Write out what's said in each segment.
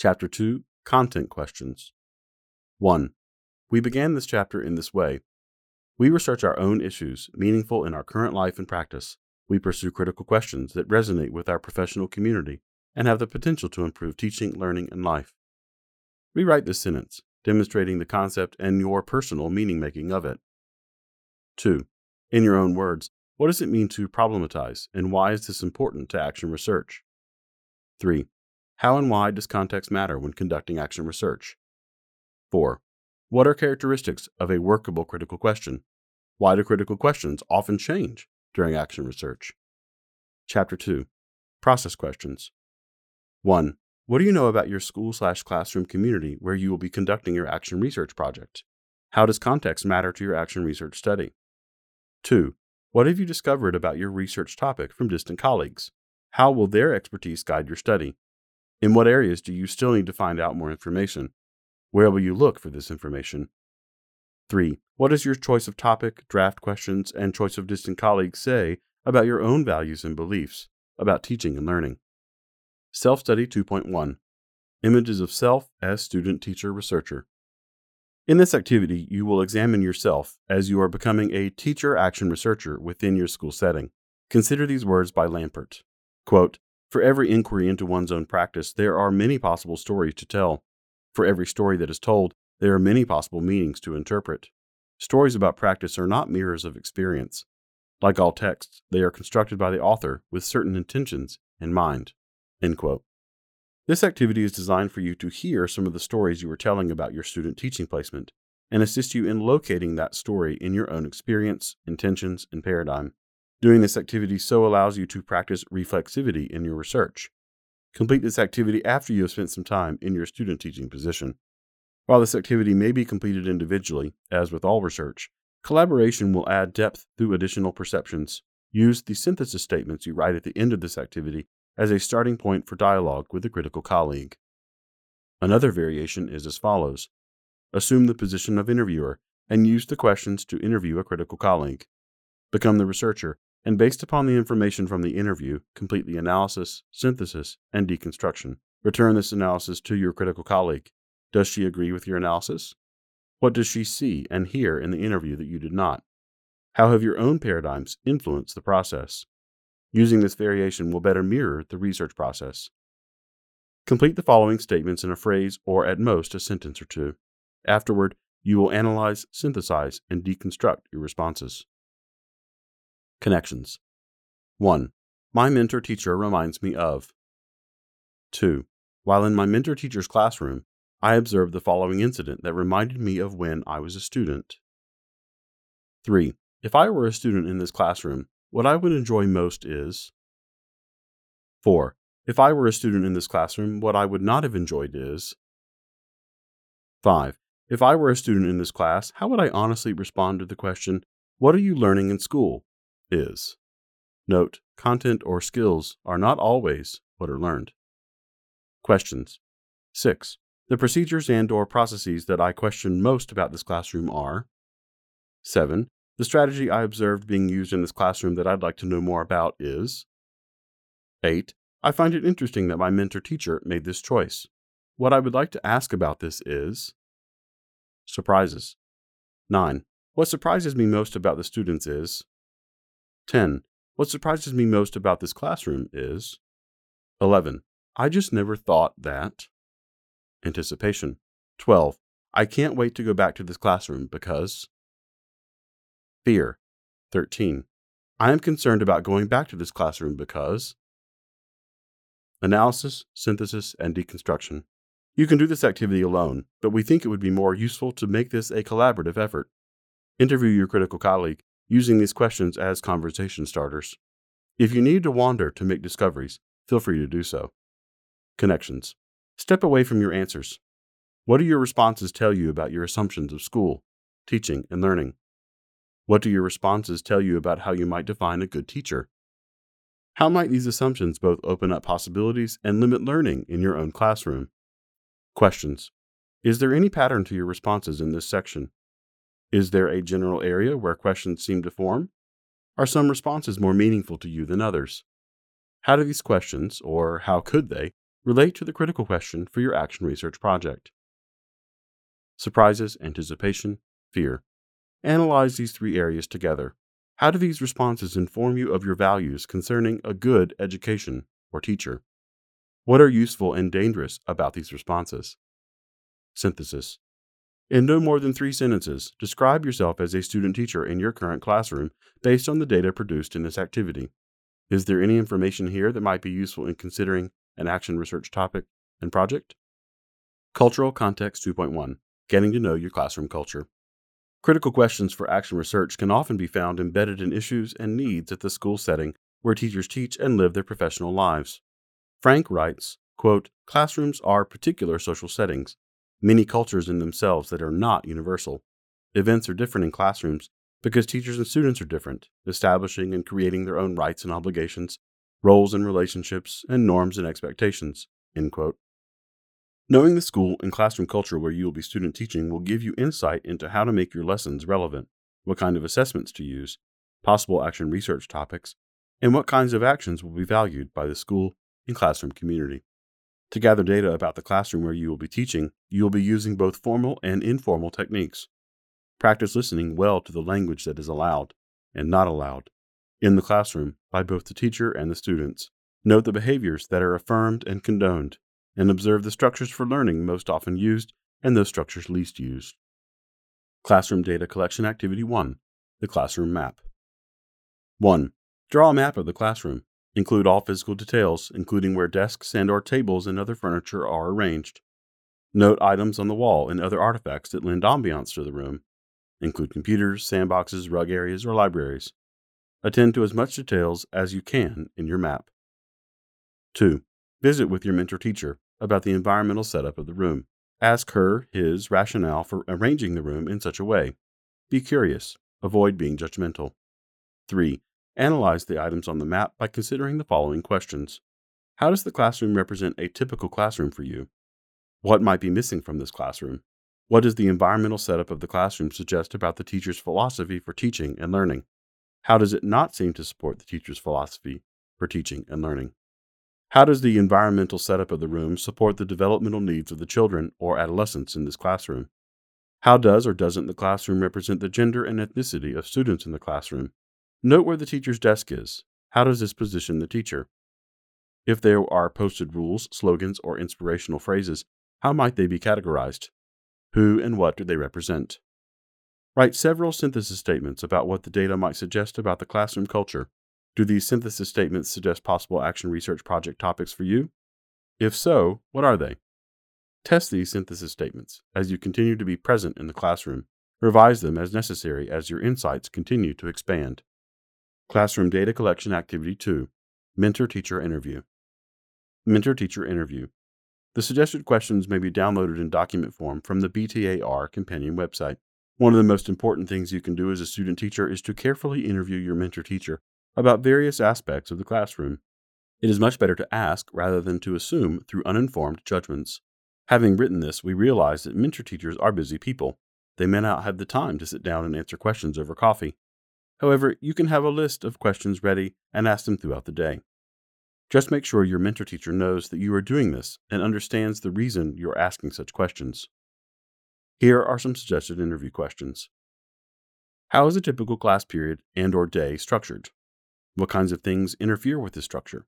Chapter 2 Content Questions 1. We began this chapter in this way. We research our own issues, meaningful in our current life and practice. We pursue critical questions that resonate with our professional community and have the potential to improve teaching, learning, and life. Rewrite this sentence, demonstrating the concept and your personal meaning making of it. 2. In your own words, what does it mean to problematize, and why is this important to action research? 3. How and why does context matter when conducting action research? 4. What are characteristics of a workable critical question? Why do critical questions often change during action research? Chapter 2 Process Questions 1. What do you know about your school slash classroom community where you will be conducting your action research project? How does context matter to your action research study? 2. What have you discovered about your research topic from distant colleagues? How will their expertise guide your study? In what areas do you still need to find out more information? Where will you look for this information? 3. What does your choice of topic, draft questions, and choice of distant colleagues say about your own values and beliefs about teaching and learning? Self Study 2.1 Images of Self as Student, Teacher, Researcher. In this activity, you will examine yourself as you are becoming a teacher action researcher within your school setting. Consider these words by Lampert. Quote, For every inquiry into one's own practice, there are many possible stories to tell. For every story that is told, there are many possible meanings to interpret. Stories about practice are not mirrors of experience. Like all texts, they are constructed by the author with certain intentions in mind. This activity is designed for you to hear some of the stories you were telling about your student teaching placement and assist you in locating that story in your own experience, intentions, and paradigm. Doing this activity so allows you to practice reflexivity in your research. Complete this activity after you have spent some time in your student teaching position. While this activity may be completed individually, as with all research, collaboration will add depth through additional perceptions. Use the synthesis statements you write at the end of this activity as a starting point for dialogue with a critical colleague. Another variation is as follows Assume the position of interviewer and use the questions to interview a critical colleague. Become the researcher and based upon the information from the interview, complete the analysis, synthesis, and deconstruction. Return this analysis to your critical colleague. Does she agree with your analysis? What does she see and hear in the interview that you did not? How have your own paradigms influenced the process? Using this variation will better mirror the research process. Complete the following statements in a phrase or at most a sentence or two. Afterward, you will analyze, synthesize, and deconstruct your responses. Connections 1. My mentor teacher reminds me of. 2. While in my mentor teacher's classroom, I observed the following incident that reminded me of when I was a student. 3. If I were a student in this classroom, what I would enjoy most is. 4. If I were a student in this classroom, what I would not have enjoyed is. 5. If I were a student in this class, how would I honestly respond to the question, What are you learning in school? Is. Note, content or skills are not always what are learned. Questions. 6. The procedures and or processes that I question most about this classroom are 7. The strategy I observed being used in this classroom that I'd like to know more about is 8. I find it interesting that my mentor teacher made this choice. What I would like to ask about this is surprises. 9. What surprises me most about the students is 10. What surprises me most about this classroom is 11. I just never thought that. Anticipation. 12. I can't wait to go back to this classroom because. Fear. 13. I am concerned about going back to this classroom because. Analysis, synthesis, and deconstruction. You can do this activity alone, but we think it would be more useful to make this a collaborative effort. Interview your critical colleague using these questions as conversation starters. If you need to wander to make discoveries, feel free to do so. Connections. Step away from your answers. What do your responses tell you about your assumptions of school, teaching, and learning? What do your responses tell you about how you might define a good teacher? How might these assumptions both open up possibilities and limit learning in your own classroom? Questions. Is there any pattern to your responses in this section? Is there a general area where questions seem to form? Are some responses more meaningful to you than others? How do these questions, or how could they, relate to the critical question for your action research project. Surprises, anticipation, fear. Analyze these three areas together. How do these responses inform you of your values concerning a good education or teacher? What are useful and dangerous about these responses? Synthesis. In no more than three sentences, describe yourself as a student teacher in your current classroom based on the data produced in this activity. Is there any information here that might be useful in considering an action research topic and project? Cultural Context 2.1 Getting to know your classroom culture. Critical questions for action research can often be found embedded in issues and needs at the school setting where teachers teach and live their professional lives. Frank writes, quote, Classrooms are particular social settings, many cultures in themselves that are not universal. Events are different in classrooms because teachers and students are different, establishing and creating their own rights and obligations, roles and relationships, and norms and expectations. Knowing the school and classroom culture where you will be student teaching will give you insight into how to make your lessons relevant, what kind of assessments to use, possible action research topics, and what kinds of actions will be valued by the school and classroom community. To gather data about the classroom where you will be teaching, you will be using both formal and informal techniques. Practice listening well to the language that is allowed and not allowed in the classroom by both the teacher and the students. Note the behaviors that are affirmed and condoned and observe the structures for learning most often used and those structures least used. Classroom Data Collection Activity 1 The Classroom Map 1. Draw a map of the classroom. Include all physical details, including where desks and or tables and other furniture are arranged. Note items on the wall and other artifacts that lend ambiance to the room. Include computers, sandboxes, rug areas, or libraries. Attend to as much details as you can in your map. 2. Visit with your mentor teacher about the environmental setup of the room. Ask her his rationale for arranging the room in such a way. Be curious. Avoid being judgmental. 3. Analyze the items on the map by considering the following questions How does the classroom represent a typical classroom for you? What might be missing from this classroom? What does the environmental setup of the classroom suggest about the teacher's philosophy for teaching and learning? How does it not seem to support the teacher's philosophy for teaching and learning? How does the environmental setup of the room support the developmental needs of the children or adolescents in this classroom? How does or doesn't the classroom represent the gender and ethnicity of students in the classroom? Note where the teacher's desk is. How does this position the teacher? If there are posted rules, slogans, or inspirational phrases, how might they be categorized? Who and what do they represent? Write several synthesis statements about what the data might suggest about the classroom culture do these synthesis statements suggest possible action research project topics for you? If so, what are they? Test these synthesis statements as you continue to be present in the classroom. Revise them as necessary as your insights continue to expand. Classroom Data Collection Activity 2 Mentor Teacher Interview. Mentor Teacher Interview. The suggested questions may be downloaded in document form from the BTAR companion website. One of the most important things you can do as a student teacher is to carefully interview your mentor teacher about various aspects of the classroom. It is much better to ask rather than to assume through uninformed judgments. Having written this, we realize that mentor teachers are busy people. They may not have the time to sit down and answer questions over coffee. However, you can have a list of questions ready and ask them throughout the day. Just make sure your mentor teacher knows that you are doing this and understands the reason you're asking such questions. Here are some suggested interview questions. How is a typical class period and or day structured? What kinds of things interfere with this structure?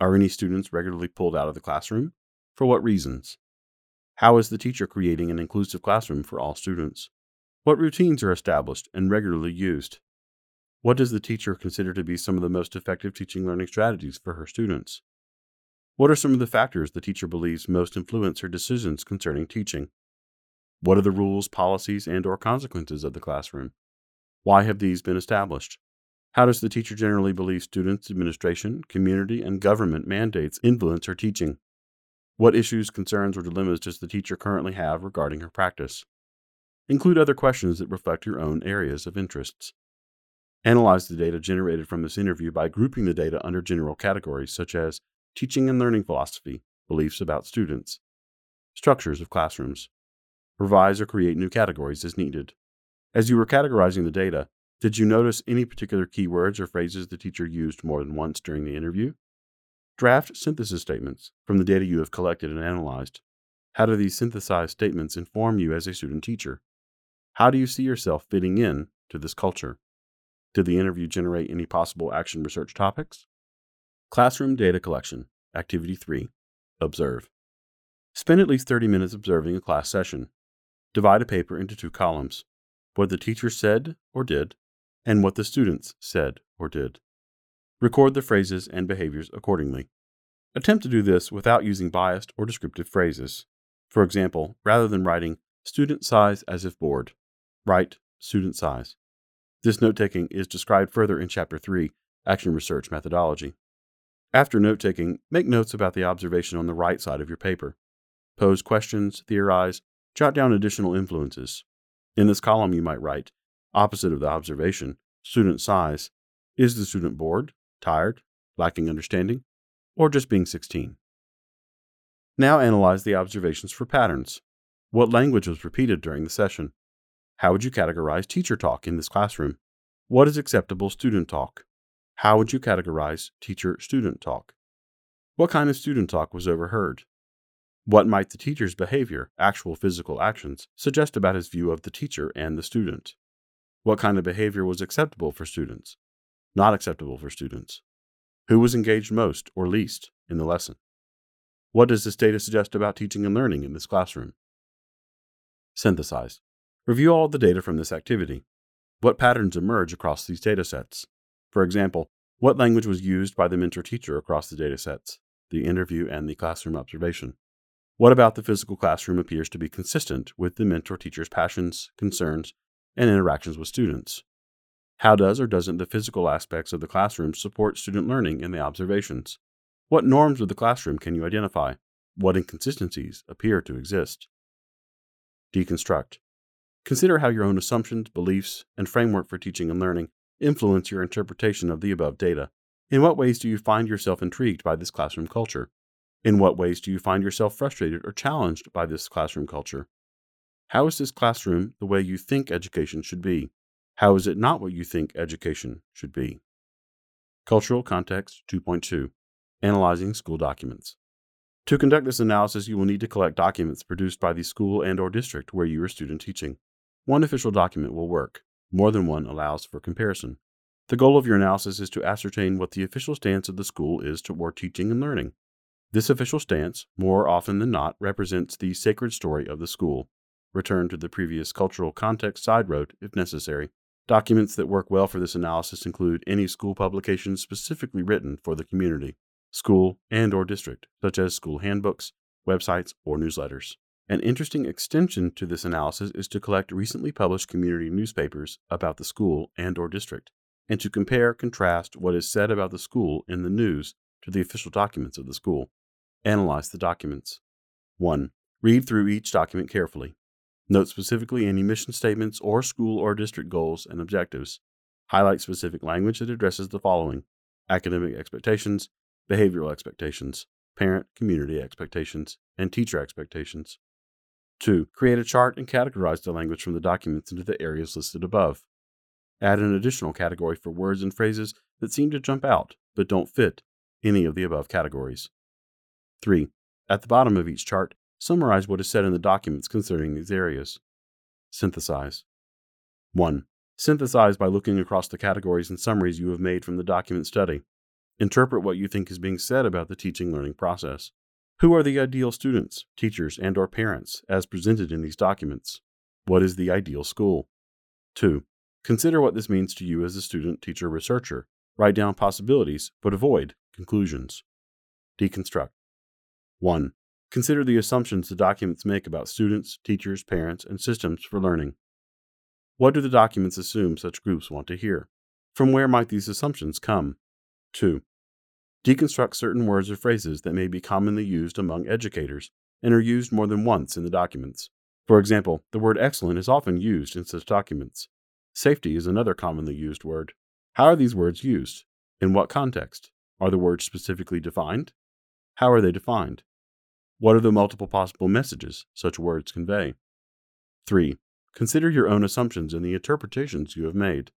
Are any students regularly pulled out of the classroom? For what reasons? How is the teacher creating an inclusive classroom for all students? What routines are established and regularly used? What does the teacher consider to be some of the most effective teaching learning strategies for her students? What are some of the factors the teacher believes most influence her decisions concerning teaching? What are the rules, policies, and or consequences of the classroom? Why have these been established? How does the teacher generally believe students, administration, community, and government mandates influence her teaching? What issues, concerns, or dilemmas does the teacher currently have regarding her practice? Include other questions that reflect your own areas of interests. Analyze the data generated from this interview by grouping the data under general categories such as teaching and learning philosophy, beliefs about students, structures of classrooms. Revise or create new categories as needed. As you were categorizing the data, did you notice any particular keywords or phrases the teacher used more than once during the interview? Draft synthesis statements from the data you have collected and analyzed. How do these synthesized statements inform you as a student teacher? How do you see yourself fitting in to this culture? Did the interview generate any possible action research topics? Classroom Data Collection, Activity 3 Observe. Spend at least 30 minutes observing a class session. Divide a paper into two columns what the teacher said or did, and what the students said or did. Record the phrases and behaviors accordingly. Attempt to do this without using biased or descriptive phrases. For example, rather than writing student sighs as if bored, write student sighs. This note taking is described further in Chapter 3 Action Research Methodology. After note taking, make notes about the observation on the right side of your paper. Pose questions, theorize, jot down additional influences. In this column, you might write, opposite of the observation, student sighs. Is the student bored, tired, lacking understanding, or just being 16? Now analyze the observations for patterns. What language was repeated during the session? How would you categorize teacher talk in this classroom? What is acceptable student talk? How would you categorize teacher student talk? What kind of student talk was overheard? What might the teacher's behavior, actual physical actions, suggest about his view of the teacher and the student? What kind of behavior was acceptable for students? Not acceptable for students? Who was engaged most or least in the lesson? What does this data suggest about teaching and learning in this classroom? Synthesize. Review all the data from this activity. What patterns emerge across these data sets? For example, what language was used by the mentor teacher across the datasets, the interview, and the classroom observation? What about the physical classroom appears to be consistent with the mentor teacher's passions, concerns, and interactions with students? How does or doesn't the physical aspects of the classroom support student learning in the observations? What norms of the classroom can you identify? What inconsistencies appear to exist? Deconstruct. Consider how your own assumptions, beliefs, and framework for teaching and learning influence your interpretation of the above data? In what ways do you find yourself intrigued by this classroom culture? In what ways do you find yourself frustrated or challenged by this classroom culture? How is this classroom the way you think education should be? How is it not what you think education should be? Cultural Context 2.2 Analyzing School Documents. To conduct this analysis, you will need to collect documents produced by the school and or district where you are student teaching. One official document will work. More than one allows for comparison. The goal of your analysis is to ascertain what the official stance of the school is toward teaching and learning. This official stance, more often than not, represents the sacred story of the school. Return to the previous cultural context side road if necessary. Documents that work well for this analysis include any school publications specifically written for the community, school and or district, such as school handbooks, websites, or newsletters. An interesting extension to this analysis is to collect recently published community newspapers about the school and or district and to compare contrast what is said about the school in the news to the official documents of the school. Analyze the documents. 1. Read through each document carefully. Note specifically any mission statements or school or district goals and objectives. Highlight specific language that addresses the following academic expectations, behavioral expectations, parent community expectations, and teacher expectations. 2. Create a chart and categorize the language from the documents into the areas listed above. Add an additional category for words and phrases that seem to jump out but don't fit any of the above categories. 3. At the bottom of each chart, summarize what is said in the documents concerning these areas. Synthesize. 1. Synthesize by looking across the categories and summaries you have made from the document study. Interpret what you think is being said about the teaching learning process. Who are the ideal students, teachers, and or parents as presented in these documents? What is the ideal school? 2. Consider what this means to you as a student, teacher, researcher. Write down possibilities, but avoid conclusions. Deconstruct. 1. Consider the assumptions the documents make about students, teachers, parents, and systems for learning. What do the documents assume such groups want to hear? From where might these assumptions come? 2. Deconstruct certain words or phrases that may be commonly used among educators and are used more than once in the documents. For example, the word excellent is often used in such documents. Safety is another commonly used word. How are these words used? In what context? Are the words specifically defined? How are they defined? What are the multiple possible messages such words convey? 3. Consider your own assumptions and the interpretations you have made.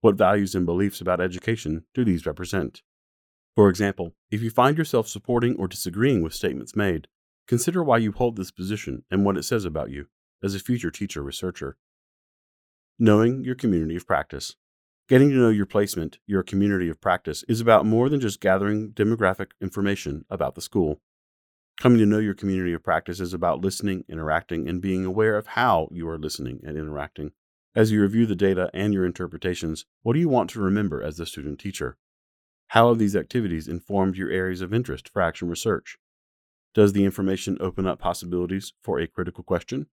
What values and beliefs about education do these represent? For example, if you find yourself supporting or disagreeing with statements made, consider why you hold this position and what it says about you as a future teacher researcher. Knowing your community of practice. Getting to know your placement, your community of practice, is about more than just gathering demographic information about the school. Coming to know your community of practice is about listening, interacting, and being aware of how you are listening and interacting. As you review the data and your interpretations, what do you want to remember as the student teacher? How have these activities informed your areas of interest for action research? Does the information open up possibilities for a critical question